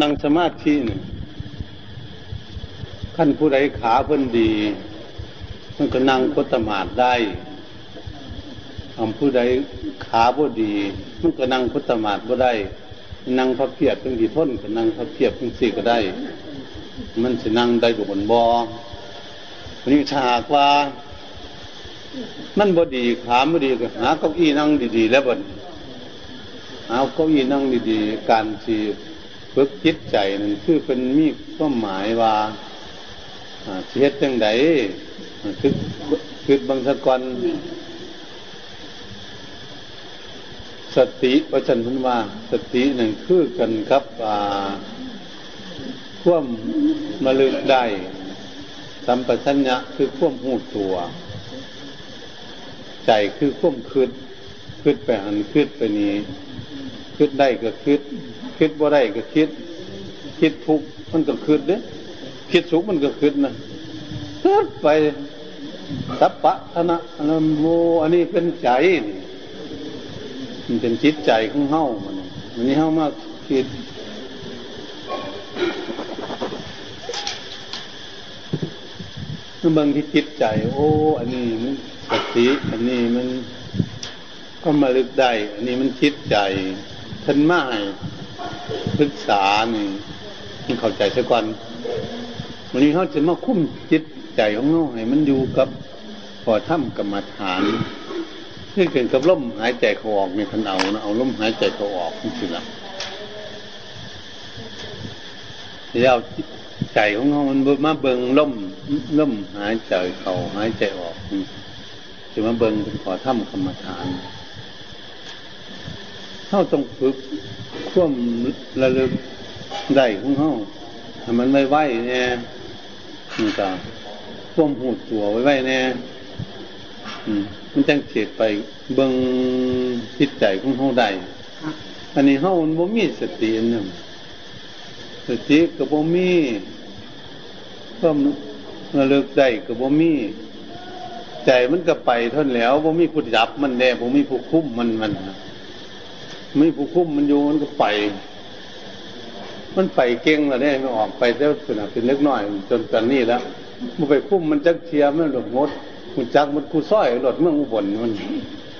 นั่งสมาธิเนี่ยขั้นผู้ใดขาเพิ่นดี มันก็นั่งคตมาดได้ทำผู้ใดขาบ่ดี มันก็นั่งคตมาดบ่ได้ นั่งพับเพียบเป็นที่ทนก็นั่งพับเพียบเป็นสี่ก็ได้ มันจะนั่งได้บนบอวันนี้ฉากว่า มันบ่ดีขาบ่ดีก็หาเก้าอี้นั่งดีๆ แล้วบ่เอาเก้าอี้นั่งดีๆ การที่ ฝึกจิตใจนั่นคือเป็นมีความหมายว่าเสียจังไดคือคือบางสกอนสติประชันพุนว่า สตินั่นคือกันครับข่วมมาลึกได้สัมปชัญญะคือข่วมหูตัว ใจคือข่วมคืดคืดไปหันคืดไปนี้คืดได้ก็คืด คิดว่ได้ก็คิด คิดทุกมันก็คืดเด้คิดสุขมันก็คืดนะคิดไปสัพพะธนะนโมอันนี้เป็นใจมันเป็นจิตใจของเฮามันมันนี้เฮามาคิดมันบางที่จิตใจ โอ้ อันนี้มันสติอันนี้มันก็มาลึกได้ อันนี้มันคิดใจท่านมาให้ ศึกษานี่มันเข้าใจสักวันวันนี้เขาจะมาคุ้มจิตใจของเขาให้มันอยู่กับพอถ้ำกรรมฐานนี่เกิดกับลมหายใจเขาออกในทันเอานะเอาลมหายใจเขาออกนี่สิละแล้วใจของเขามันมาเบิงล่มล่มหายใจเขาหายใจออกจะมาเบิงเป็นขอถ้ำกรรมฐานเขาต้องฝึก ควมระลึกได้ของเขาถ้ามันไม่ไหวเนี่ยมันก็ควมหูตัวไว้ไว้เนี่ยมันจังเสียไปเบิงจิตใจของเขาได้อันนี้เขาบ่มีสติอันนึงสติกับบ่มีก็ระลึกได้กับบ่มีใจมันก็ไปท่านแล้วบ่มีผู้จับมันแน่บ่มีผู้คุ้มมันมันไม่ผู้คุ้มมันอยู่มันก็ไป มันไปเก่งแล้วเนี่ยมันออกไปแล้วขนาดเป็นเล็กน้อย จนตอนนี้แล้วมันไปคุ้มมันจักเทียมมันหลดงดมันจักมันกูซ้อยหลดเมืองอุบลมัน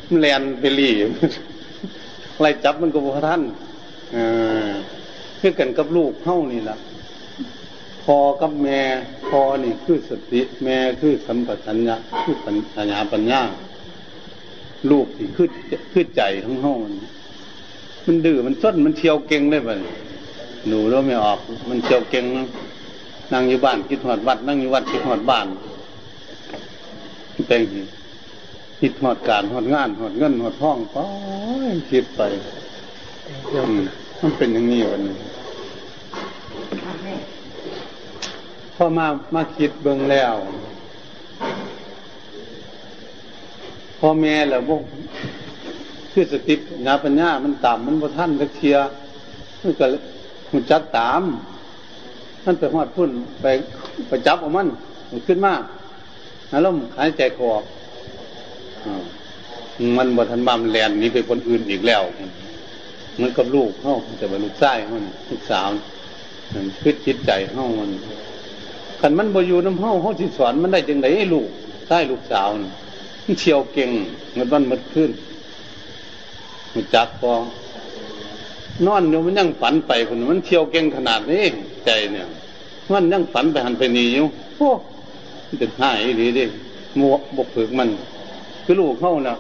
มันแลนไปรีไล่จับมันก็บ่ท่านคือกันกับลูกเข้านี่ละพอกับแม่พอนี่คือสติ แม่คือสัมปชัญญะคือปัญญาปัญญาลูกที่คือคือใจของเฮา มันดื้อมันส้นมันเที่ยวเก่งได้บ่หนูเราไม่ออก มันเที่ยวเก่งนั่งอยู่บ้านคิดหอดวัด นั่งอยู่วัดคิดหอดบ้านเป็นคิดหอดการหอดงานหอดเงินหอดท้องไปคิดไปมันเป็นอย่างนี้วันนี้พอมามาคิดเบิ่งแล้วพ่อแม่แล้วพวก คือสติปัญญาปัญญามันต่ำมันบ่ท่านตะเทียมันก็หุ่นจักตาม มันไปหอดพุ่นไปไปจับของมันมันขึ้นมาแล้วมหายใจคอมันบ่ทันบามแลนนี้ไปคนอื่นอีกแล้วมันกับลูกเขาแต่ว่าลูกชายเขาลูกสาวมันคิดจิตใจเขามันขันมันบ่อยู่น้ำเฮาเขาสิสอนมันได้จังไดให้ลูกใต้ลูกสาวมันเชี่ยวเก่งเงินวันมันขึ้น มันจักพอนอนอยู่มันยังฝันไปคนมันเที่ยวเก่งขนาดนี้ใจเนี่ย มันยังฝันไปหันไปนีอยู่โอ้มันเป็นหายดีดิมัวบกฝึกมัน คือลูกเข้าแล้ว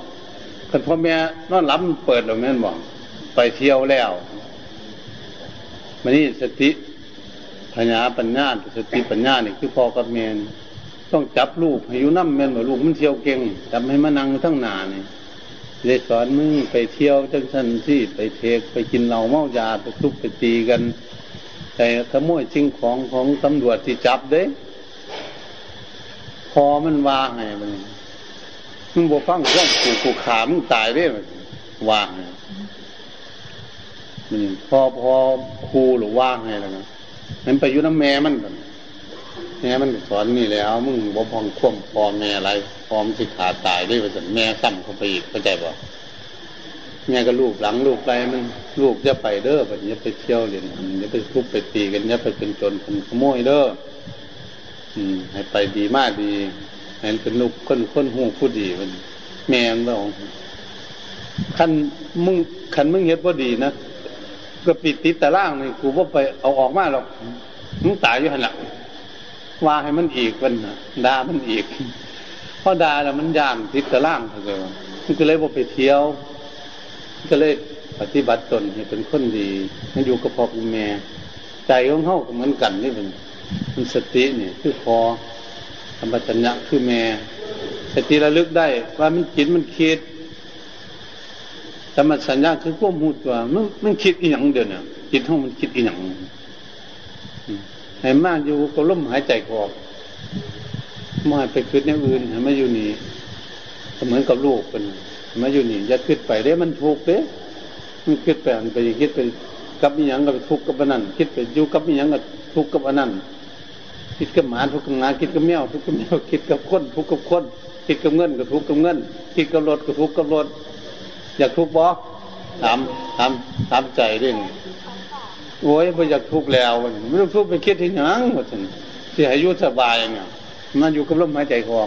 คันพ่อแม่นอนรับเปิดหรือแม่นบอกไปเที่ยวแล้วมันนี่สติปัญญาปัญญาสติปัญญานี่คือพ่อกับแม่ต้องจับลูกให้อยู่น้ำแม่นบอกลูกมันเที่ยวเก่งจับให้มานั่งทั้งนานี่ เลยสอนมึงไปเที่ยวจังสันที่ไปเทกไปกินเหล้าเมายาไปทุบไปตีกัน แต่ขโมยสิ่งของของตำรวจที่จับเด้พอมันว่าไงมันมึงบอกฟังว่ากูกูขามึงตายได้ไหมว่าไงมันพอพอครูหรือว่างไงแล้วนะมันไปยุ่น้ำแม่มันกัน แม่มันสอนนี่แล้ว มึงบ่พองคว่ำพอแม่อะไรพร้อมสิขาตายด้วยว่าสันแม่ซ้ำเข้าไปอีกเข้าใจบ่แม่ก็ลูกหลังลูกไปมันลูกจะไปเด้อแบบนี้ไปเที่ยวเรียนอย่าไปทุบไปตีกันอย่าไปเป็นจนคนขโมยเด้ออืม ให้ไปดีมากดีให้เป็นลูกคนคนหูผู้ดีมันแม่นบ่คันมึงคันมึงเฮ็ดบ่าดีนะก็ปิดติดแตะล่างนี่กูบ่าไปเอาออกมาหรอกมึงตายอยู่หั่นล่ะ ว่าให้มันอีกมันด่ามันอีกพอด่าแล้วมันย่านติดตะล่างเขาเลยมันก็เลยบ่ไปเที่ยว ก็เลยปฏิบัติตนให้เป็นคนดีมันอยู่กับพ่อกับแม่ใจของเฮาก็เหมือนกันนี่เป็นมันสตินี่คือพอธรรมจัญญะคือแม่สติระลึกได้ ว่ามันคิดมันคิดธรรมสัญญาคือควบหูตัวมันมันคิดอีหยังเดียวเนี่ยจิตห้องมันคิดอีหยัง ให้มากอยู่ก็ล่มหายใจออกมาไปคิดในอื่นให้มาอยู่นี่เหมือนกับลูกเป็นมาอยู่นี่อย่าคิดไปเด้มันถูกเด้มันคิดไปอันไปคิดไปกับอีหยังกับทุกข์กับนนั้นคิดไปอยู่กับอีหยังกับทุกข์กับนนั้นคิดกับหมาทุกข์กับหมาคิดกับแมวทุกข์กับแมวคิดกับคนทุกข์กับคนคิดกับเงินกับทุกข์กับเงินคิดกับรถกับทุกข์กับรถอยากทุกข์บ่ถามถามถามใจด้วย โอ้ยไม่อยากทุกข์แล้วไม่ต้องทุกข์ไปคิดที่หยังหมดสิให้อยู่สบายเนี่ยมันอยู่กับลมหายใจของ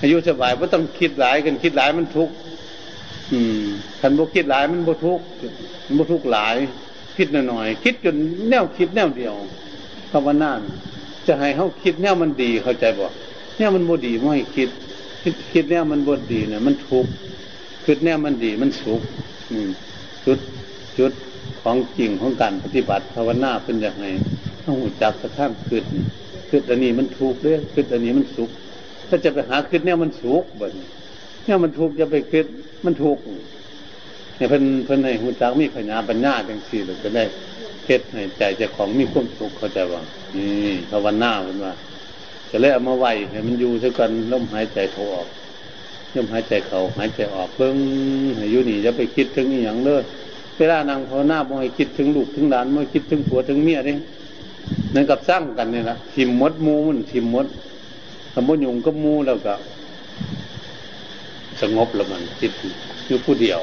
อายุสบายไม่ต้องคิดหลายกันคิดหลายมันทุกข์อืมคันบ่คิดหลายมันบ่ทุกข์มันบ่ทุกข์หลาย คิดหน่อยๆคิดจนแนวคิดแนวเดียวภาวนาจะให้เขาคิดแนวมันดีเข้าใจบ่แนวมันบ่ดีไม่ให้คิด คิดคิดแนวมันบ่ดีเนี่ยมันทุกข์คิดแนวมันดีมันสุขอืมจุดจุด ของจริงของการปฏิบัติภาวนาเป็นอย่างไรต้องหูจักกระทั่งคิดคิดอันนี้มันทุกข์เด้อคิดอันนี้มันสุข ถ้าจะไปหาคิดแนวมันสุขบ่เนี่ยมันทุกข์จะไปคิดมันทุกข์เนี่ยเพิ่นเพิ่นให้หูจักมีปัญญาปัญญาจังสี่เลยก็ได้เฮ็ดให้ใจเจ้าของมีความสุขเข้าใจว่านี่ภาวนาเพิ่นว่าจะเลยเอามาไว้ให้มันอยู่ซะกันลมหายใจเขาออกลมหายใจเขาหายใจออกเพิ่งให้อยู่นี่จะไปคิดถึงอีหยังเด้อ เวลานั่งภาวนาบ่ให้คิดถึงลูกถึงหลานบ่ให้คิดถึงผัวถึงเมียเด้นั่นกับสร้างกันนี่ล่ะทิมมดมูมันทิมมดสมมติยุงก็มูแล้วก็ สงบแล้วมันจิตอยู่ผู้เดียว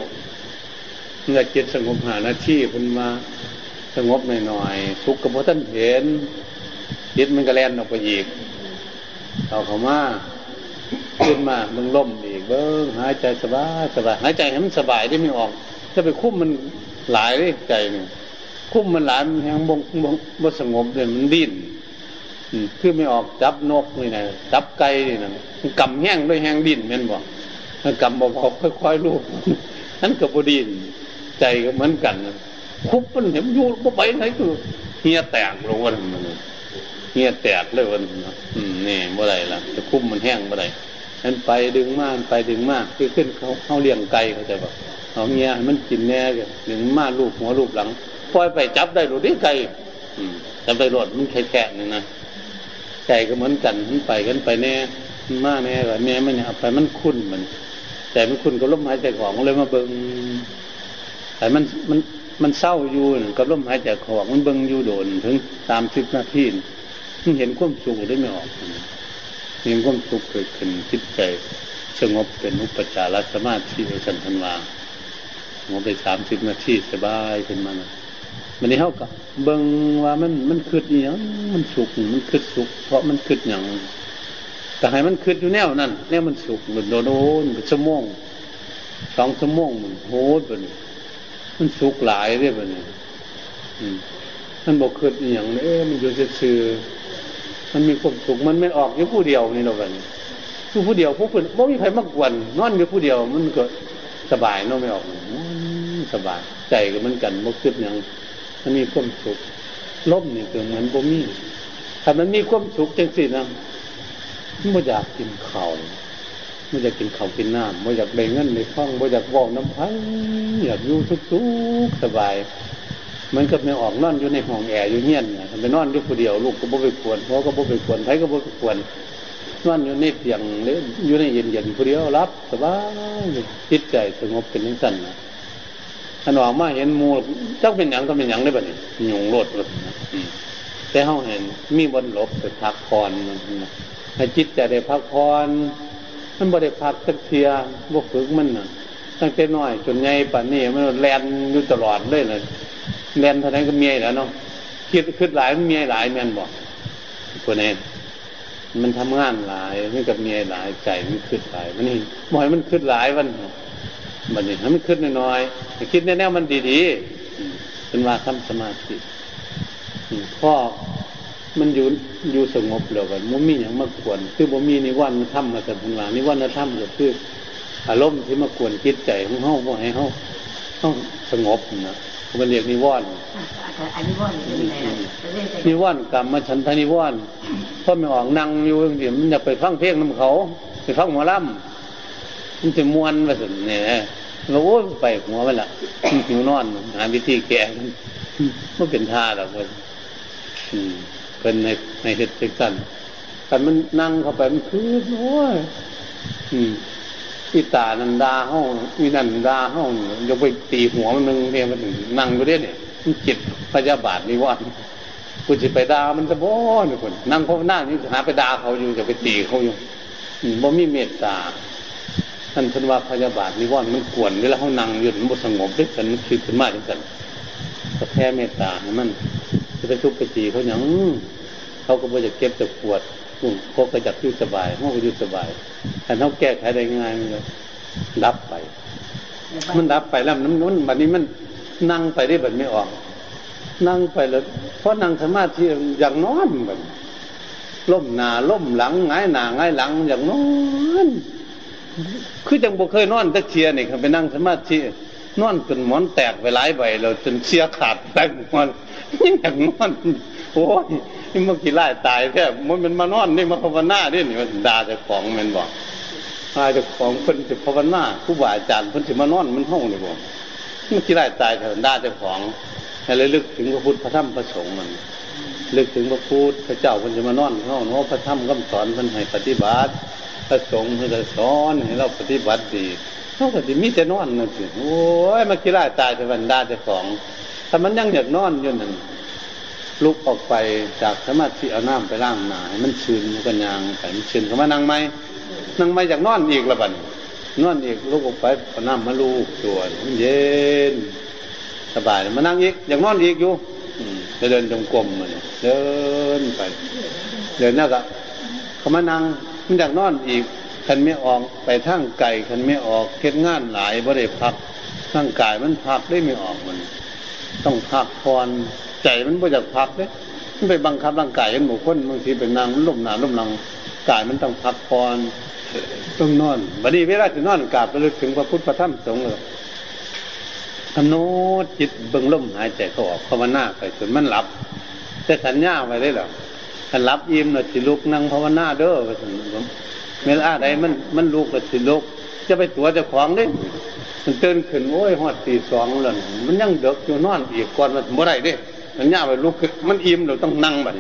เมื่อจิตสงบหาหน้าที่พุ่นมาสงบหน่อยๆทุกข์กับพระท่านเห็นจิตมันก็แล่นออกไปอีกเอาเข้ามาขึ้นมามึงล่มอีกเบิ้งหายใจสบายสบายหายใจให้มันสบายได้ไม่ออก ถ้าไปคุ้มมันหลายเลยใจเนี่ยคุ้มมันหลายมันแหงบงบงบสงบเลยมันดิ้นคือไม่ออกจับนกนี่นะจับไก่นี่นะกำแห้งด้วยแห้งดิ้นแม่นบอกกำบอกค่อยๆลูกนั้นกับบดินใจก็เหมือนกันคุบมันเห็นอยู่บ่ไปไหนคือเฮียแตกลงวันมันเฮียแตกเลยวันนี่เมื่อไรล่ะจะคุบมันแห้งเมื่อไรนั้นไปดึงมากไปดึงมากคือขึ้นเขาเขาเลี้ยงไก่เขาจะบอก เอาเงี้ยมันกินแน่ดึงมาลูกหัวลูกหลังปล่อยไปจับได้หรือได้ไก่จับได้รถมันแค่แค่นี่นะใจก็เหมือนกันมันไปกันไปแน่มาแน่แบบแม่มันเนี่ยไปมันคุ้นมัน แต่มันคุ้นกับลมหายใจของเลยมาเบิงแต่มันมันมันเศร้าอยู่กับลมหายใจของมันเบิงอยู่โดนถึงตามสิบนาทีมันเห็นความสุขได้ไม่ออกเห็นความสุขเกิดขึ้นจิตใจสงบเป็นอุปจารสมาธิสันทันวา สงบไปสามสิบนาทีสบายขึ้นมานะมันนี้เขากับเบิงว่ามันมันคืดอย่างมันสุกมันคืดสุก เพราะมันคืดอย่างแต่ให้มันคืดอยู่แนวนั่นแนวมันสุกเหมือนโดนโอนชั่วโมงสองชั่วโมงมันโหดไปนี่มันสุกหลายเรื่อยไปนี่มันบอกคืดอย่างนี้มันอยู่ซื่อมันมีความสุขมันไม่ออกอยู่ผู้เดียวนี่เรากันอยู่ผู้เดียวผู้คนบ่มีใครมากวนนอนอยู่ผู้เดียว มันก็สบายนาะไม่ออก สบาย ใจก็มันกันบ่คืดอย่างมันมีความสุขล่มนี่คือเหมือนบ่มีถ้ามันมีความสุขจังสินะไม่อยากกินข้าวไม่อยากกินข้าวกินน้ำไม่อยากเบ่งเงินในห้องไม่อยากบอกน้ำพังอยากอยู่ทุกๆสบายมันก็ไม่ออกนอนอยู่ในห้องแอร์อยู่เงียนไปนอนอยู่คนเดียวลูกก็บ่ไปควรพ่อก็บ่ไปควรไผก็บ่ไปควรนอนอยู่ในเตียงเลยอยู่ในเย็นเย็นคนเดียวรับสบายจิตใจสงบเป็นนิ่งสั่นนะ ขนอมาเห็นมูเจ้าเป็นหยังก็เป็นหยังได้บ่เนี่ยยุงโลดเลยแต่เขาเห็นมีบนหลบไปพักผ่อนนะให้จิตใจได้พักผ่อนมันบ่ได้พักสักเทียบวกฝึกมันน่ะ ตั้งแต่น้อย จนใหญ่ป่านนี้มันแลนอยู่ตลอดเลยเลยแลนเท่านั้นก็เมียแล้วเนาะคิดคิดหลายมันเมียหลายแม่นบอกคนนี้มันทำงานหลายมันกับเมียหลายใจมันคิดหลายมันนี่บ่อยมันคิดหลายวันมัน นี่ให้มันคิดน้อยๆคิดแน่ๆมันดีๆเป็นว่าทำสมาธิพ่อมันอยู่อยู่สงบแล้วกันมันมีอย่างมากวนคือบ่มีนิวรณ์ทำมาแต่พันวานิวรณ์ทำก็คือ อารมณ์ที่มากวนคิดใจของเฮาบ่ให้เฮาต้องสงบนะมันเรียกนิวรณ์นิวรณ์กรรมมาฉันทานิวรณ์เพราะไม่ออกนั่งอยู่เดี๋ยวมันจะไปฟังเพลงน้ำเขา ไปฟังหมอลำ มันจะม้วนมาสิเนี่ยเราโอ้ยไปหัวมันละหิวนอน หาวิธีแก้มันเป็นท่าหรอกมันเป็นในในเหตุการณ์แต่มันนั่งเข้าไปมันคือโอ้ยอีตานันดาห้องอีนันดาห้องยกไปตีหัวมันนึงเนี่ยมันนั่งอยู่อยเนี่ยมันจิตพยาบาทนี่ว่ากูจะไปด่ามันจะบ่เนี่ยคนนั่งเขาหน้านี่หาไปด่าเขาอยู่จะไปตีเขาอยู่บ่มีเมตตา ท่านพันว่าพยาบาทนี่ว่ามันกวนเวลาเขานั่งอยู่มันสงบด้วยกันมันคิดขึ้นมาจังกันก็แพ้เมตตาให้มันจะไปทุบไปตีเขาอย่างเขาก็บ่จะเก็บจะปวดเขาก็จะอยู่สบายเขาก็อยู่สบายแต่เขาแก้ไขได้ง่ายมันเลยรับไป มันรับไปแล้วน้ำนุ่นแบบนี้มันนั่งไปได้แบบไม่ออก นั่งไปแล้วเพราะนั่งสมาธิอย่างนอนแบบล่มหนาล่มหลังง่ายหนาง่ายหลังอย่างนอน คือจังบ่เคยนอนตะเคียนี่ครับไปนั่งสมาธินอนจนหมอนแตกไปหลายใบเราจนเสียขาดแตกหมดยังอย่างนอนโอ้ยนี่มันกี่ไล่ตายแท้มันมันมานอนนี่มาภาวนาดินี่มันด่าเจ้าของมันบอกอาเจ้าของเพิ่นจะภาวนาผู้บาอาจารย์เพิ่นจะมานอนมันห้องนี่บอกมันกี่ไล่ตายเถอะด่าเจ้าของให้เลยลึกถึงพระพุทธพระธรรมพระสงฆ์มันลึกถึงพระพุทธพระเจ้าเพิ่นจะมานอนห้องเนาะพระธรรมคำสอนเพิ่นให้ปฏิบัติ พระสงฆ์เพิ่นจะสอนให้เราปฏิบัติดีเขาก็จะมีแต่นอนนั่นสิโอ้ยมากี่ไล่ตายเถอะบรรดาเจ้าของ ถ้ามันยังอยากนอนอยู่นั่นลุกออกไปจากสมาธิเอาน้ำไปล้างหนาให้มันชื้นมันก็ยางไปมันชื้นเขามานั่งไหมนั่งไหมจากนอนอีกละบัดนอนอีกลุกออกไปเอาน้ำมาลูกตัวมันเย็นสบายมานั่งอีกอยางนอนอีกอยู่จะเดินจงกรมมันเดินไป เดินนั่นก็เขามานั่ง มันอยากนอนอีกคันไม่ออกไปทั้งไก่คันไม่ออกเก็ดงานหลายบ่ได้พักทั้งกายมันพักได้ไม่ออกมัน ต้องพักพรใจมันไม่อยากพักเลยมันไปบังคับร่างกายกันหมู่คนบางทีเป็นนางมันล่มหนาล่มลังกายมันต้องพักพรต้องนอนบัดนี้เวลาจะนอนกราบระลึกถึงพระพุทธพระธรรมสงฆ์เลยทำโน้จิตเบิ่งลมหายใจเขาออกภาวนาไปจนมันหลับจะสัญญาไว้ได้หรอ ถ้าหลับอิ่มเราสิลุกนั่งภาวนาเด้อไปถึงเวลาใดมันมันลุกก็สิลุกจะไปตัวจะของเด้มันตื่นขึ้นโอ้ยหอดตีสองแล้วมันยังเด็กอยู่นอนอีกก่อนมันเมื่อไรเด้มันยากไปลุกมันอิ่มเราต้องนั่งแบบ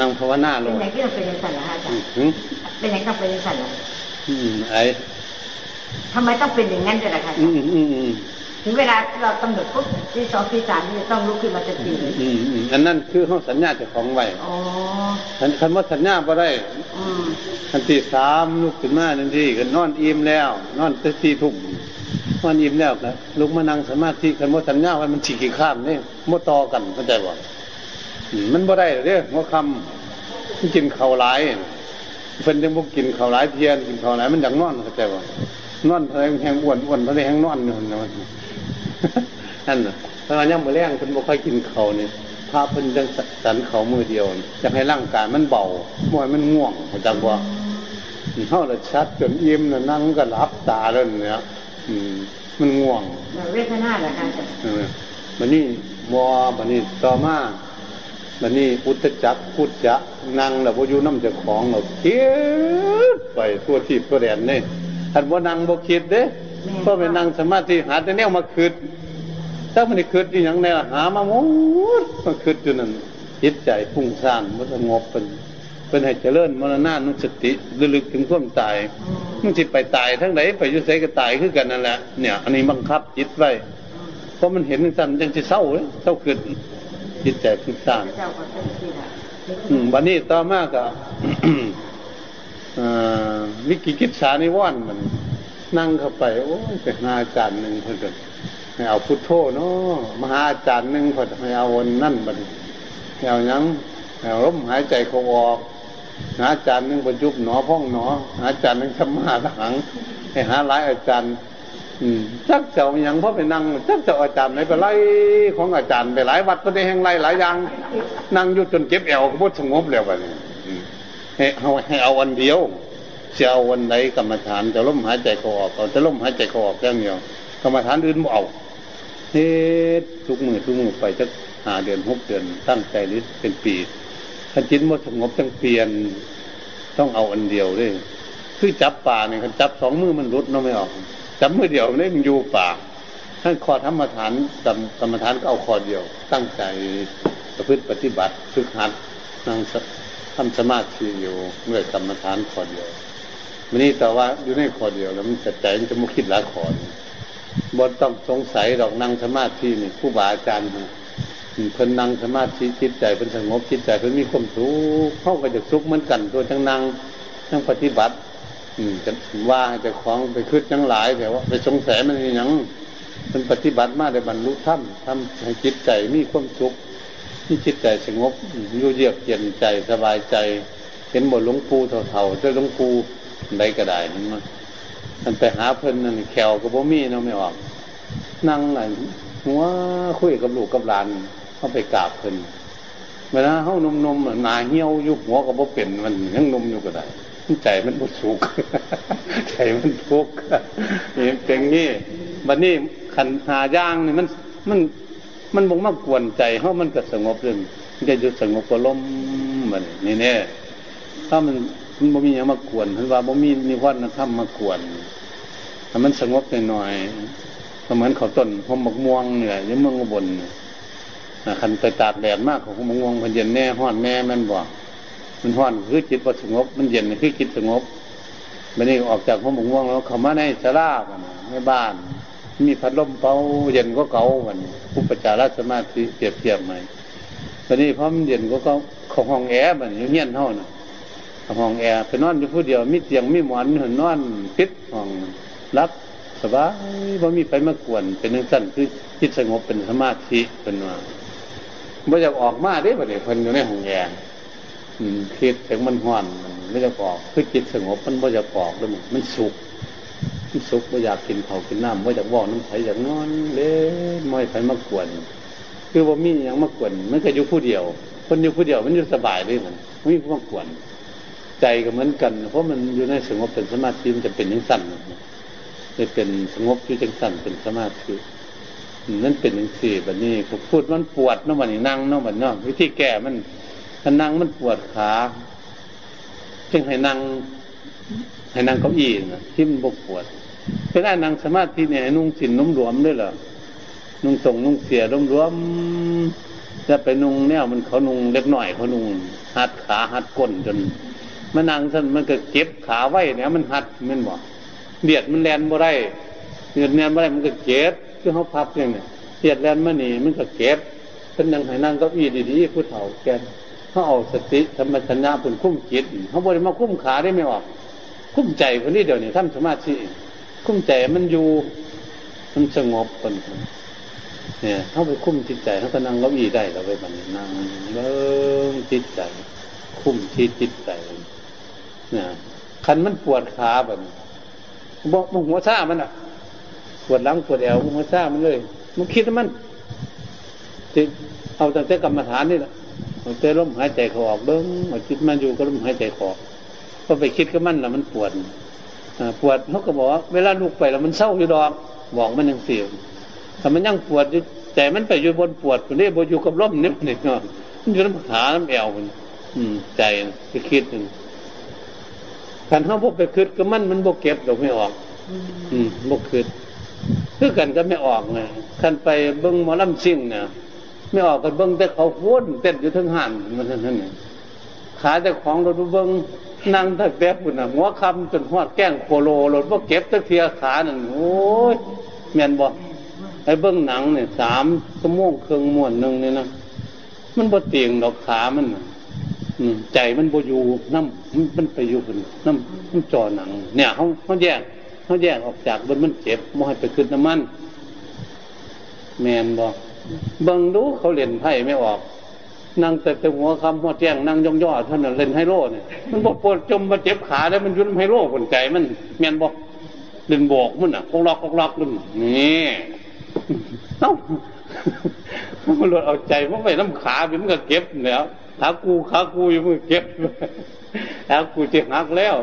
นั่งภาวนาลงเป็นไงที่เราเป็นสันละอาจารย์เป็นไงต้องเป็นสันละอืมไอ้ทำไมต้องเป็นอย่างนั้นด้วยล่ะคะอืมอืม ถึงเวลาเรากำหนดปุ๊บที่สองที่สามนี่ต้องลุกขึ้นมาจะตีอืมอืมอันนั้นคือห้องสัญญาจะของไว้อ๋อคำว่าสัญญาพอได้อันที่สามลุกขึ้นมาทันทีก็นอนอิ่มแล้ว นอนตั้งสี่ทุ่มมันอิ่มแล้วนะลุกมานั่งสมาธิกันโมสัญญาว่ามันฉีกขี้ข้ามนี่โมต่อกันเข้าใจบ่มันบ่ได้เด้อหัวคำกินข้าวหลายเพิ่นยังบ่กินข้าวหลายเพียนกินข้าวหลายมันอยากนอนเข้าใจบ่นอนอะไรแห้งอ้วนอ้วนเพราะแห้งนอนนี่นะ นั่นน่ะถ้ายังมือแรงเพิ่นบ่ค่อยกินข้าวนี่พาเพิ่นจังสันเขามือเดียวอยากให้ร่างกายมันเบาม่อยมันง่วงเข้าใจบ่เท่าละชัดจนอิ่มน่ะนั่งก็หลับตาแล้วเนี่ยมันง่วงเวทนาเหรอคะมันนี่มอบันนี้ต่อมาบันนี้อุตจักพุทจะนั่งแล้วพอยู่น้ำจะของเราคิดไปทั่วที่ทั่วแดนนี่ท่านว่านั่งบ่คิดเด้ เพราะไปนั่งสมาธิหาแต่แนวมาคืดถ้ามันได้คืดอย่างแนวหามาหมดมาคืดอยู่นั่นจิตใจฟุ้งซ่านมันสงบเป็นเป็นให้เจริญมรณะนุสติลึกถึงความตายมันจิตไปตายทั้งไหนไปยุ่ใส่ก็ตายคือกันนั่นแหละเนี่ย อันนี้บังคับจิตไว้เพราะมันเห็นสั่นยังจะเศร้าเลยเศร้าขึ้นจิตใจฟุ้งซ่านวันนี้ต่อมากกับวิกิกิจสานิว่านมัน นั่งเข้าไป โอ้ยเป็นอาจารย์หนึ่งเพื่อนให้เอาพุทโธเนาะมหาอาจารย์หนึ่งพอให้เอาวันนั่นบัดให้เอายังเอาลมหายใจเขาออกหาอาจารย์หนึ่งประยุบหนอพ่องหนอหาอาจารย์หนึ่งสมาถังให้หาหลายอาจารย์จักเจ้าอย่างพ่อไปนั่งจักเจ้าอาจารย์ไหนไปไล่ของอาจารย์ไปหลายวัดก็ได้แห่งไล่หลายอย่างนั่งอยู่จนเก็บแอวก็บดสงบแล้วไปให้เอาให้เอาวันเดียว จะเอาวันไหนกรรมฐานจะล้มหายใจเขาออกเขาจะล้มหายใจเขาออกอย่างเดียวกรรมฐานอื่นบ่เอาเฮ็ดทุกมือทุกมือไปจะหาเดือนหกเดือนตั้งใจนิดเป็นปีถ้าจิตมันสงบจังเปลี่ยนต้องเอาอันเดียวเลยคือจับป่าเนี่ยจับสองมือมันรุดเนาะไม่ออกจับมือเดียวนี่มันอยู่ป่าท่านคอธรรมฐานกรรมฐานก็เอาคอเดียว ตั้งใจประพฤติปฏิบัติฝึกหัดนั่งทำสมาธิอยู่เมื่อกรรมฐานคอเดียว มันนี่แต่ว่าอยู่ในคอเดียวแล้วมันจะใจมันจะมุคิดละคอนบนต้องสงสัยดอกนั่งสมาธินี่ผู้บาอาจารย์เพิ่นนั่งสมาธิจิตใจเป็นสงบจิตใจเพิ่นมีความสุขเข้ากับจะสุขเหมือนกันตัวทั้งนั่งทั้งปฏิบัติ อืมจะว่าจะคล้องไปคืดทั้งหลายแต่ว่าไปสงสัยมันอย่างเป็นปฏิบัติมาได้บรรลุธรรมทำให้จิตใจมีความสุขมีจิตใจสงบอยู่เยือกเย็นใจสบายใจ เห็นบทหลวงปู่เท่าๆเจ้าหลวงปู่ ใดก็ได้นั่นมันไปหาเพิ่นนั่นแขวกับบ่มีเนาะไม่ออก นั่งอะไรหัวคุยกับลูกกับหลานเขาไปกราบเพิ่นเวลาเขานมนมหนาเหี่ยวยุบหัวกับบ่เป็นมันยังนมอยู่ก็ได้ใจมันบุสุกใจมันทุกข์นี่เป็นงี้บัดนี้ขันหาย่างนี่มันมันมันบ่มากวนใจเขามันก็สงบเรื่องมันจะหยุดสงบก็ล้มมันนี่แน่ถ้ามัน มันบ่มีอย่างมากวนเพราะว่าบ่มีนิวรณ์ธรรมมากวนถ้ามันสงบหน่อยๆเหมือนเขาต้นพมมกม่วงเนี่ยยังเมืองบนขันไปตากแดดมากของมมกม่วงมันเย็นแน่ห้อนแน่มันบอกมันห้อนคือจิตว่สงบ มันเย็นคือจิตสงบมันนี่ออกจากพมมกม่วงแล้วเขามาในสลาบในบ้าน มีพัดลมเป่าเย็นก็เก่าวันอุประจารสมาธิเปรียบเทียบไหมตอนนี้พอมันเย็นก็เขาเขาห้องแอร์มันอยู่เงี้ยนเท่าน่ะ ห้องแอร์ไปนอนอยู่ผู้เดียวมีเตียงมีหมอนหนนอนปิดห้องรับสบายบ่มีไฟมากวน เป็นนังสั้นคือจิตสงบเป็นสมาธิเป็นว่าบ่อยากออกมาได้บ่เนี่ยเพิ่นอยู่ในห้องแอร์คิดถึงมันห้อนมันไม่จะออกคือจิตสงบมันบ่อยากออกแล้วมันมันสุขมันสุขบ่อยากกินเขากินน้ำบ่อยากว่อน้ำไผ่อยากนอนเล่นไม่ไฟมากวน คือว่ามีอย่างมากวนมันก็อยู่ผู้เดียว คนอยู่ผู้เดียวมันอยู่สบายเลยมันไม่มีมากวน ใจก็เหมือนกัน เพราะมันอยู่ในสงบเป็นสมาธิมันจะเป็นยังสั่นจะเป็นสงบอยู่จังสั่นเป็นสมาธินั่นเป็นอย่างสี่แบบนี้ผมพูดมันปวดน้ำมันนั่งน้ำมันเนาะวิธีแก้มันถ้านั่งมันปวดขาจึงให้นั่งให้นั่งเก้าอี้นะที่มันบกปวดเวลานั่งสมาธิเนี่ยนุ่งสินนุ่มหลวมด้วยเหรอนุ่งส่งนุ่งเสียนุ่มหลวมจะไปนุ่งเนี่ยมันเขานุ่งเล็กหน่อยเขานุ่งหัดขาหัดก้นจน มันนั่งสั้นมันก็เก็บขาไว้เนี่ยมันหัดมันบอกเดียดมันแลนบ่ได้เดียดแลนบ่ได้มันก็เก็บคือเขาพับอย่างเนี่ยเดียดแลนมาหนีมันก็เก็บเป็นยังให้นั่งก้าอี้ดีๆผู้เฒ่าแกเขาเอาสติธรรมชัญญาเป็นคุ้มจิตเขาบริมาคุ้มขาได้ไม่ออก คุ้มใจคนนี้เดี๋ยวนี้ท่านสมาธิคุ้มใจมันอยู่มันสงบคนเนี่ยเขาไปคุ้มจิตใจเขาก็นั่งเก้าอี้ได้เราไปมันนั่งเริ่มจิตใจ คุ้มที่จิตใจ คันมันปวดขาแบบบอกมึงหัวซ่ามันอะ ปวดหลังปวดแอวมึงหัวซ่ามันเลยมึงคิดมันจิเอาตั้งแต่กรรมฐานนี่แหละเอาแต่ลมหายใจเขาออกเบิ้งเอาจิตมันอยู่ก็ลมหายใจขอพอไปคิดก็มันแล้วมันปวดปวดเขาก็บอกว่าเวลาลุกไปแล้วมันเศร้าอยู่ดอกบอกมันยังเสียวแต่มันยังปวดอยู่แต่มันไปอยู่บนปวดคนนี้บนอยู่กับลมนี่มันเนาะมันอยู่น้ำขาน้ำแอวมันใจไปคิดหนึ่ง ขันเขาพวกไปคืดก็มันมันบกเก็บดอกไม่ออก อืมบกคืดคือกันก็ไม่ออกไงขันไปเบิ้งมอลำซิ่งเนี่ยไม่ออกกันเบิ้งแต่เขาพ้นเต้นอยู่ทั้งหันมันนั่นนั่นขาแต่ของเราดูเบิ้งนั่งตะแป๊บปุ่นอะหัวคำจนหัวแก้งโคโลรถว่าเก็บตะเทียขาหนึ่งโอ้ยแม่นบอกไอ้เบิ้งหนังเนี่ยสามกระม่วงเครื่องม้วนหนึ่งเนี่ยนะมันบ่เตียงดอกขามัน ใจมันบอยู่น้ำมันไปอยู่คนน้ำมันจอหนัง เนี่ยเขาเขาแยกเขาแยกออกจากบนมันเจ็บมอให้ไปขึ้นน้ำมัน แมนบอกบิ่งดูเขาเล่นไพ่ไม่ออกนั่งแต่แต่หัวคำหัวแจ้งนั่งย่องย่อเท่านั้นเล่นไฮโลเนี่ยมันบอกปวดจมมาเจ็บขาแล้วมันยุ่นไฮโลคนใจมัน แมนบอกเล่นบอกมันอะกอกล็อกกอกล็อกมันนี่เอ้ามันหลุดเอาใจมันไปน้ำขามันก็เก็บแล้ว ขากูขากูอยู่มันเก็บขากูเจ็บหักแล้ว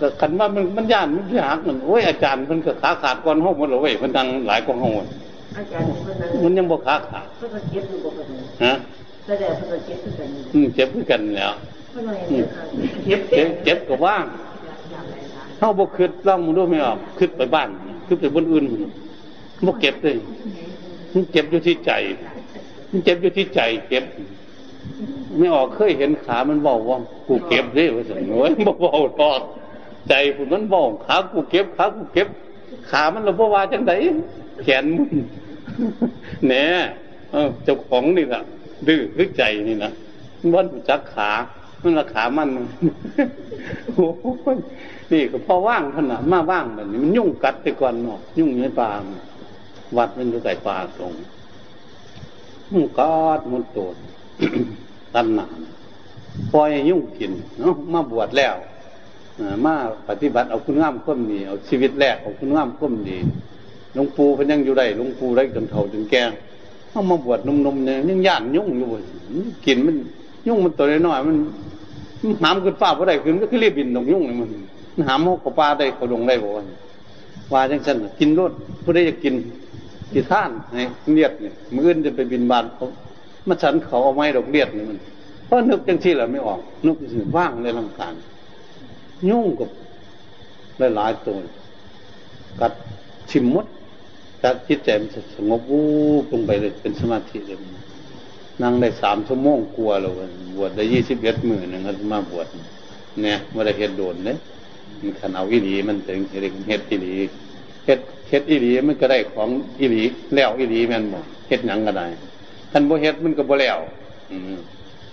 ก็ขันว่ามันมันย่านมันหักมันโอ้ยอาจารย์มันก็ขาขาดก่อนห้องมันเลยมันดังหลายกองห้องมันยังบอกขาขาดฮะแสดงเพิ่นเจ็บคือกันอืมเจ็บคือกันแล้วเจ็บเจ็บก็ว่างเฮาบ่คิดลองมึงดูไม่ออกคิดไปบ้านคิดไปบนอื่นบ่เก็บเลยมันเจ็บอยู่ที่ใจมันเจ็บอยู่ที่ใจเจ็บ ไม่ออกเคยเห็นขามันบอกว่ากูเก็บเด้ว่าซั่นโอ้ยบ่เว้าทอดใจพุ่นมันบอกขากูเก็บขากูเก็บ ขามันระบ่ว่าจังไดแขนมึนแหน่เออเจ้าของนี่ล่ะ ดื้อคือใจนี่นะมันจักขามันราขามันโอ้นี่ก็พอว่างขนาดมาว่างแบบนี้มันยุ่งกัดไปก่อนเนาะยุ่งในป่าวัดมันอยู่ใส่ป่าตรงมันกอดมันโตด ตันหนาปล่อยยุ่งกินเนาะมาบวชแล้วมาปฏิบัติเอาคุณงามข้มดีเอาชีวิตแรกเอาคุณงามข้มดีหลวงปู่พยังอยู่ได้หลวงปู่ได้จนเท่าจนแก่เอามาบวชนุ่มเนี่ยยังย่านยุ่งอยู่กินมัน ยุ่งมันตัวน้อยมันหามขึ้นฟ้าเพราะใดขึ้นก็คือเรียบบินดงยุ่งเลยมันหามเขาปลาได้เขาดงได้บอกว่าว่าจังสันกินรสผู้ใดจะกินกี่ท่านไงเลียดเนี่ยมืออื่นจะไปบินบานเขา มาฉันเขาเอาไม้ดอกเลียดนี่มันเพราะนึกจังที่แหละไม่ออกนึกถึงว่างในลำการยุ่งกับหลายๆตัวกัดชิมมดถ้าจิตใจมันสงบวูบลงไปเลยเป็นสมาธิเลยนั่งได้สามชั่วโมงกลัวเราบวชได้ยี่สิบเอ็ดหมื่นหนึ่งมาบวชเนี่ยมาได้เฮ็ดโดนเนี่ยมันขันเอาอีหลีมันถึงเฮ็ดเฮ็ดอีหลีเฮ็ดเฮ็ดอีหลีมันก็ได้ของอีหลีแล้วอีหลีแม่นบอกเฮ็ดหนังก็ได้ ท่านบ่เฮ็ดมันก็บ่แล้ว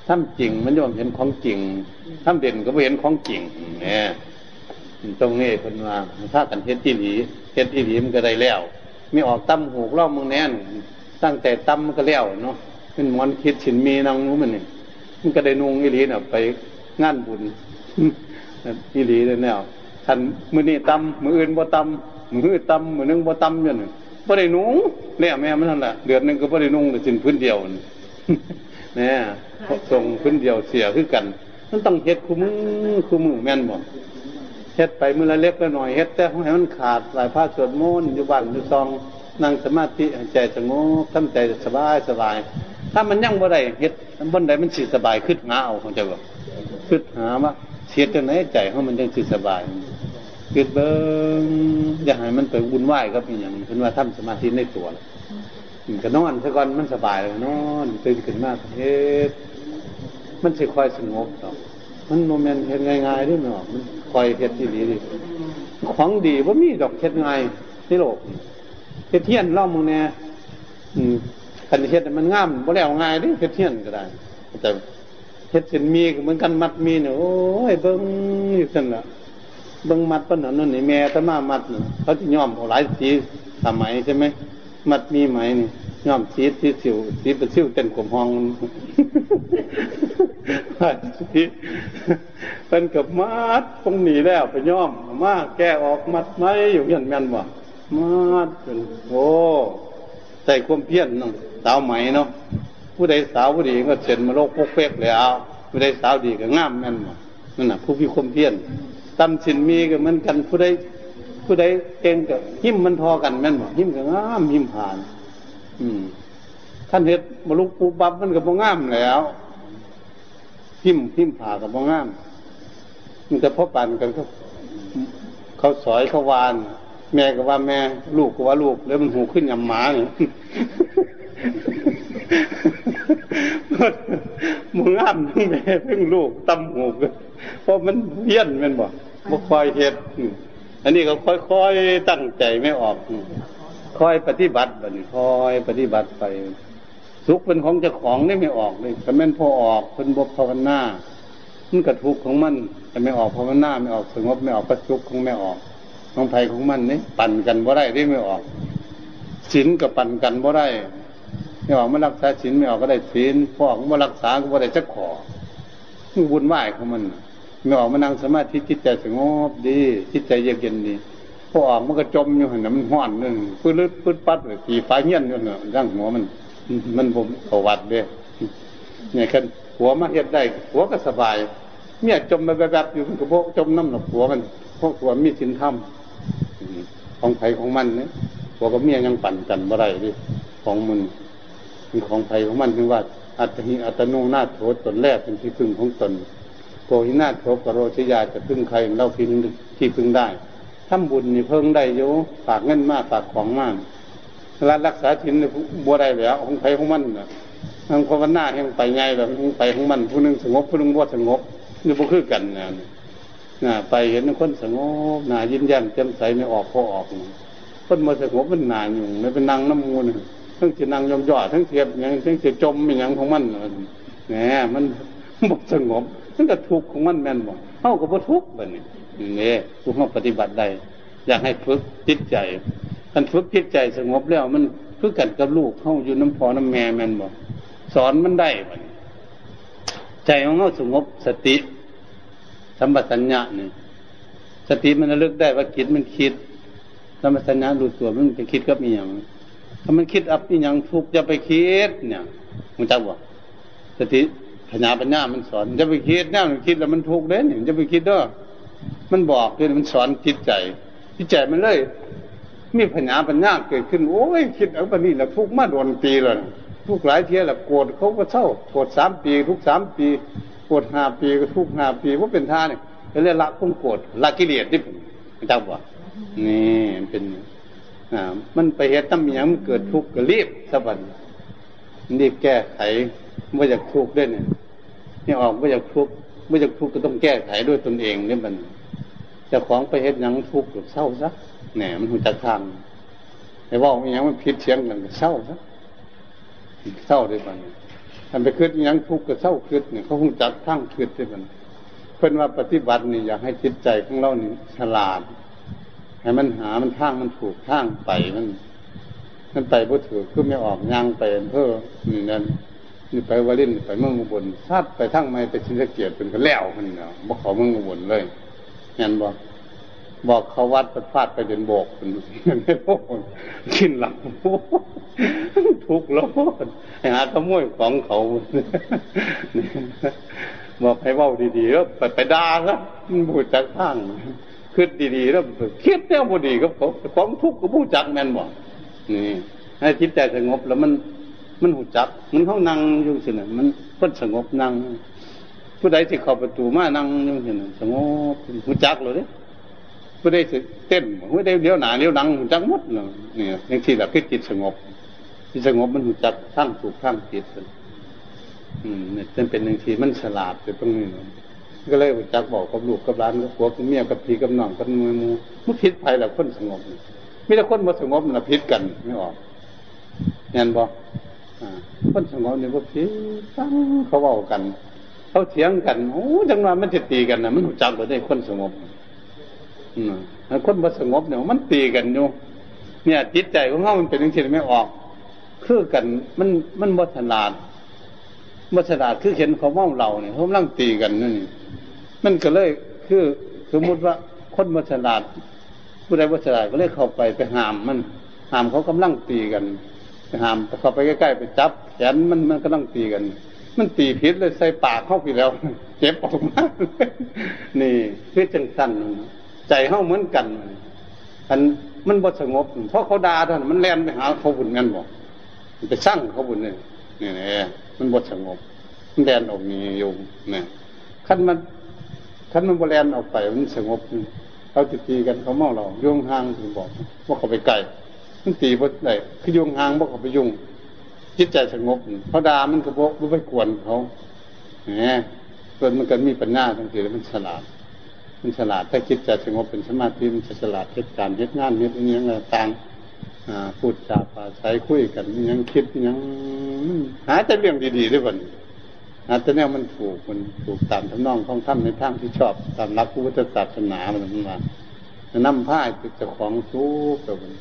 ทำจริงมันยอมเห็นของจริงทำเด่นก็บ่เห็นของจริงเนี่ยตรงนี้คนว่าถ้ากันเฮ็ดอีหลีเฮ็ดอีหลีมันก็ได้แล้วไม่ออกตั้มหูกล่อมึงแน่นตั้งแต่ตั้มมันก็เลี้ยวเนาะเป็นมอนคิดฉินมีนางนู้มันนี่มันก็ได้นุ่งอิลีเนี่ยไปงานบุญอิลีเลยแนวท่านมือนี่ตั้มมืออื่นบ่ตั้มมือตั้มมือนึงบ่ตั้มเนี่ย บ่ได้นุ่งเนี่ยแม่มันนั่นแหละเดือนหนึ่งก็บ่ได้นุ่งแต่สินพื้นเดียวเนี่ยส่งพื้นเดียวเสียคือกันมันต้องเฮ็ดคู่มือคู่มือแม่นบ่เฮ็ดไปมือละเล็กละหน่อยเฮ็ดแต่ให้มันขาดหลายผ้าสวดมนต์อยู่บ้านอยู่ซองนั่งสมาธิใจสงบทำใจสบายสบาย ถ้ามันยั่งบ่ได้เฮ็ดบนใดมันสิสบายขึ้นหาเอาของเจ้าบ่ขึ้นหาว่าเสียจังไหนใจของมันยังสิสบาย คิดเบิ่งอย่าให้มันไปวุ่นวายกับอย่างเพิ่นว่าทำสมาธิในตัวมันก็นอนซะก่อนมันสบายเลยนอนตื่นขึ้นมาเฮ็ดมันสิค่อยสงบต่อมันโมเมนต์เห็นง่ายๆด้วยเนาะมันคอยเห็ดที่ดีดิของดีว่ามีดอกเห็ดง่ายที่โลกเห็ดเทียนเล่ามึงเนี่ยคันเห็ดมันง่ามบ่แล้วง่ายดิเห็ดเทียนก็ได้แต่เห็ดเส้นมีก็เหมือนกันมัดมีเนี่ยโอ้ยเบิ้งอยู่สั่นละ เบิ้งมัดปนนั่นนี่แม่ตะมามัดเขาจะย่อมหลายสีสมัยใช่ไหมมัดมีไหมนี่ย่อมสีสีสิวสีเป็นสิวเต็มกลมห้องเป็นกับมัดคงหนีแล้วไปย่อมมาแก้ออกมัดไหมอยู่ยันแม่นบ่มัดเป็นโอ้ใส่ความเพี้ยนน้องสาวไหมเนาะผู้ใดสาวผู้ดีก็เซ็นมาโลกพกเป๊กเลยเอาผู้ใดสาวดีก็งามแม่นบ่นั่นน่ะผู้พิความเพี้ยน ตำสินมีก็เหมือนกันผู้ใดผู้ใดเก่งกับหิมมันพอกันแม่นบ่หิมก็งามหิมผ่าน อืมท่านเห็ดบลุกปูบับมันก็บ่งามแล้วพิมพิมผ่ากับบ่งามมันจะพบปันกันเขาเขาสอยเขาวาน แม่ก็ว่าแม่ ลูกก็ว่าลูก แล้วมันหูขึ้นยำหมาเนี่ยมึงอ้ามทั้งแม่ทั้งลูกตำหูกัน เพราะมันเพี้ยนมันบอกบ่คอยเห็ดอันนี้ก็ค่อยๆตั้งใจไม่ออกคอยปฏิบัติบัดนี้คอยปฏิบัติไป สุขเป็นของเจ้าของนี่ไม่ออกเลยแต่แม่นพอออกเป็นบภาวนามันกระทุกของมันแต่ไม่ออกภาวนาไม่ออกสงบไม่ออกประสุขของไม่ออกของไผ่ของมันนี่ปั่นกันว่าได้ได้ไม่ออกศีลกับปั่นกันบ่ได้ไม่ออกมารักษาศีลไม่ออกก็ได้ศีลพอออกมารักษาก็บ่ได้จักขอมันวุ่นวายของมัน ไม่ออกมานั่งสมาธิจิตใจสงบดีจิตใจเย็นดีพอออกมันก็จมอยู่หันมันห้อนนึงปื้ดปื้ดปัดเลยตีฟ้าเงี้ยนอยู่เนี่ยร่างหัวมัน มันผมเขาวัดเด้เนี่ยคันหัวมาเฮ็ดได้หัวก็สบาย เมียจมแบบแบบอยู่กับพวกจมน้ำหนักหัวมันพวกหัวมีสินธรรมของไผของมันเนี่ยหัวกับเมียยังปั่นกันบ่ได้ดิของมันเป็นของไผของมันคือว่าอัตหิอัตโนนาโถตนแรกเป็นที่พึ่งของตน โกหินาถกโรชยาจะพึ่งใครเราพิงที่พึ่งได้ทำบุญนี่เพิ่งได้โยฝากเงินมากฝากของมากรัรักษาถิ่นบัวได้แล้วของไผของมันนะทางภาวนาแห่งไปไงแบบไปของมันผู้นึงสงบผู้นึงบ่สงบนี่พวกคือกันนะนะไปเห็นคนสงบนายิ้มแย้มแจ่มใสไม่ออกพอออกคนมาสงบมันนานอยู่ไม่เป็นนางน้ำมูลทั้งจะนางยอมย่อทั้งเทียบอย่างทั้งจะจมอย่างของมันแหมมันบ่สงบ มันก็ทุกข์ของมันแม่นบ่เท่ากับบ่ทุกข์แบบนี้นี่ผู้เขาปฏิบัติได้อยากให้ฝึกจิตใจการฝึกจิตใจสงบแล้ว มันฝึกกันกับลูกเข้าอยู่น้ำพอน้ำแม่แม่นบ่สอนมันได้บัดใจของเขาสงบสติสัมปชัญญะนี่สติมันระลึกได้ว่าคิดมันคิดสัมปชัญญะรู้ตัวมันจะคิดกับอีหยังถ้ามันคิดอับอีหยังทุกจะไปคิดเนี่ยมันจะบอกสติ ปัญาปัญญามันสอนจะไปคิดนี่ยมันคิดแล้วมันทุกเด้เนี่ยจะไปคิดเด้อมันบอกเลยมันสอนจิตใจจิตใจมันเลย มีปัญญาปัญญาเกิดขึ้น โอ้ยคิดเอาปนี่แหละทุกมาโดนปีเลยทุกหลายเที่ยแหละโกรธเขาก็เศร้าโกรธสามปี ทุกสามปีโกรธห้าปีก็ทุกห้าปีว่าเป็นท่าเนี่ยเรียกละคุ้มโกรธละกิเลสที่ผมจ้าบอกนี่เป็นอ่ามันไปเหตุตั้มยังมันเกิดทุกข์ก็รีบสะบัดรีบแก้ไข ว่อยากทุกข์ได้เนี่ยนี่ออกว่อยากทุกข์ว่อยากทุกข์ก็ต้องแก้ไขด้วยตนเองเนี่ยมันจะของไปเหตุยังทุกข์เศร้าซะแหนมันหุ่นจักทางไอ้ว่าอย่างมันผิดเชียงกันเศร้าซะเศร้าด้วยมันท่านไปคืดยังทุกข์ก็เศร้าคืดเนี่ยเขาคงจัดทั้งคืดด้วยมันเพื่อนว่าปฏิบัตินี่อยากให้จิตใจของเรานี่ฉลาดให้มันหามันทางมันถูกทางไปมันมันไปบ่ถือคือไม่ออกยางไปเพื่อนี่นั่น นี่ไปวารินไปเมืองอุบลชาติไปทั้งไม่ไปชินเกียรติเป็นก็แล้วมันเนาะบอกขอเมืองอุบลเลยงั้นบอกบอกเขาวัดประฟาดไปเดินโบกเป็นไม่พกกินหลังทุกข์แล้วหาขโมยของเขาบอกให้เว้าดีๆแล้วไปไปด่าแล้วมันบูจักข้างคิดดีๆแล้วคิดแนวบดีก็เขาของทุกข์ก็บูจักแม่นบอกนี่ให้จิตใจสงบแล้วมัน มันหูจัก มันเขานั่งอยู่สินะมันก็สงบนั่งผู้ใดที่เข้าประตูมานั่งอยู่สินะสงบหูจักเลยผู้ใดสิเต้นผู้ใดเลี้ยวหนาเลี้ยวหลังหูจักหมดเลยนี่อย่างที่แบบคิดจิตสงบที่สงบมันหูจักทั้งถูกทั้งผิดอืมเนี่ยเป็นหนึ่งทีมันฉลาดอยู่ตรงนี้ก็เลยจักบอกกับลูกกับร้านกับผัวกับเมียกับพี่กับน้องกับมือมูมันผิดภัยแล้วคนสงบไม่ได้คนมาสงบมันผิดกันไม่ออกเห็นบอก คนสงบเนี่ยว่าผิดตั้งเขาเว้ากัน เขาเถียงกันโอ้จังหวะมันจะตีกันนะมันหูจักเลยได้คนสงบ อืมคนมาสงบเนี่ยมันตีกันอยู่เนี่ย จิตใจของเขามันเป็นอย่างที่ไม่ออกคือกันมันมันบฉลาดบฉลาดคือเห็นเขาเมาเราเนี่ยเขาลั่งตีกันนี่มันก็เลยคือสมมุติว่าคนบฉลาดผู้ใดบฉลาดก็เลยเข้าไปไปหามมันหามเขากำลังตีกัน ไปห้ามเข้าไปใกล้ๆไปจับแขนมันมันก็ต้องตีกัน มันตีพิษเลยใส่ปากเข้าไปแล้ว เจ็บออกมานี่คือจังสั้นใจเข้าเหมือนกันอันมันบสงบ เพราะเขาด่าท่านมันแล่นไปหาเขาบุญกันบอกไปสร้างเขาบุญเนี่ยนี่แหละมันบสงบ มันแลนออกมีอยู่เนี่ยขั้นมันขั้นมันบแลนออกไปมันสงบเขาจะตีกันเขาเมาเราโยงห่างถึงบอก ว่าเขาไปไกล มันตีบดได้คือยุ่งห่างบอกเขาไปยุ่งจิตใจสงบเขาด่ามันก็บอกไม่ไปกวนเขาเนี่ยส่วนมันก็มีปัญญาทั้งทีแล้วมันฉลาด มันฉลาดถ้าคิดใจสงบเป็นสมาธิมันจะฉลาดเหตุการณ์เหตุงานเหตุอย่างต่างพูดจาปาใช้คุยกันยังคิดยังหาแต่เรื่องดีๆด้วยกันหาแต่แนวมันถูกมันถูกตามทำนองของท่านในทางที่ชอบตามรักพุทธศาสนามันมาจะนำผ้าจะของสู้กับมัน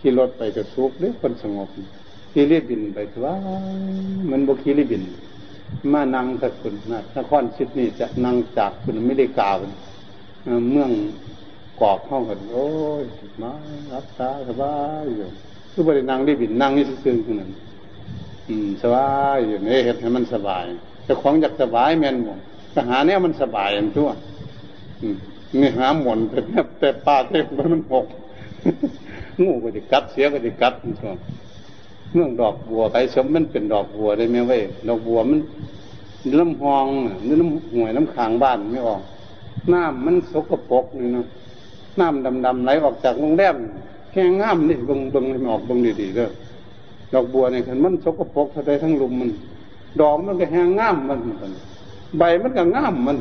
ขี่รถไปจะสุกเด้คนสงบขี่รีบินไปว่ามันบกขี่รีบิน มานั่งสักคนนะนครชิดนี่จะนั่งจากคุณไม่ได้กล่าวเมืองกอกห้องกันโอ้ยมารับตาสบายอยู่คือบริณางรีบินนั่งนี่ซื่อๆคือนั้นอืมสบายอยู่ในเหตุให้มันสบายแต่ของอยากสบายแม่นหมดแต่หาเนี่ยมันสบายอันทั่วอืมนี่หาหมอนแต่แต่ปลาเต็มมันหก งูก็จะกัดเสียก็จะกัดเมื่องดอกบัวไปสมมันเป็นดอกบัวได้ไหมเว้ยดอกบัวมันน้ำหองนี่น้ำห่วยน้ำขางบ้านไม่ออก น้ำมันสกปรกนี่เนาะน้ำดำๆไหลออกจากโรงแรมแค่ง่ามนี่เบิงเบิงให้มันออกเบิงดีๆเด้อดอกบัวเนี่คันมันสกปรกทั้งทั้งลุมมัน ดอกมันก็แห้งง่ามมัน ใบมันก็ง่ามมัน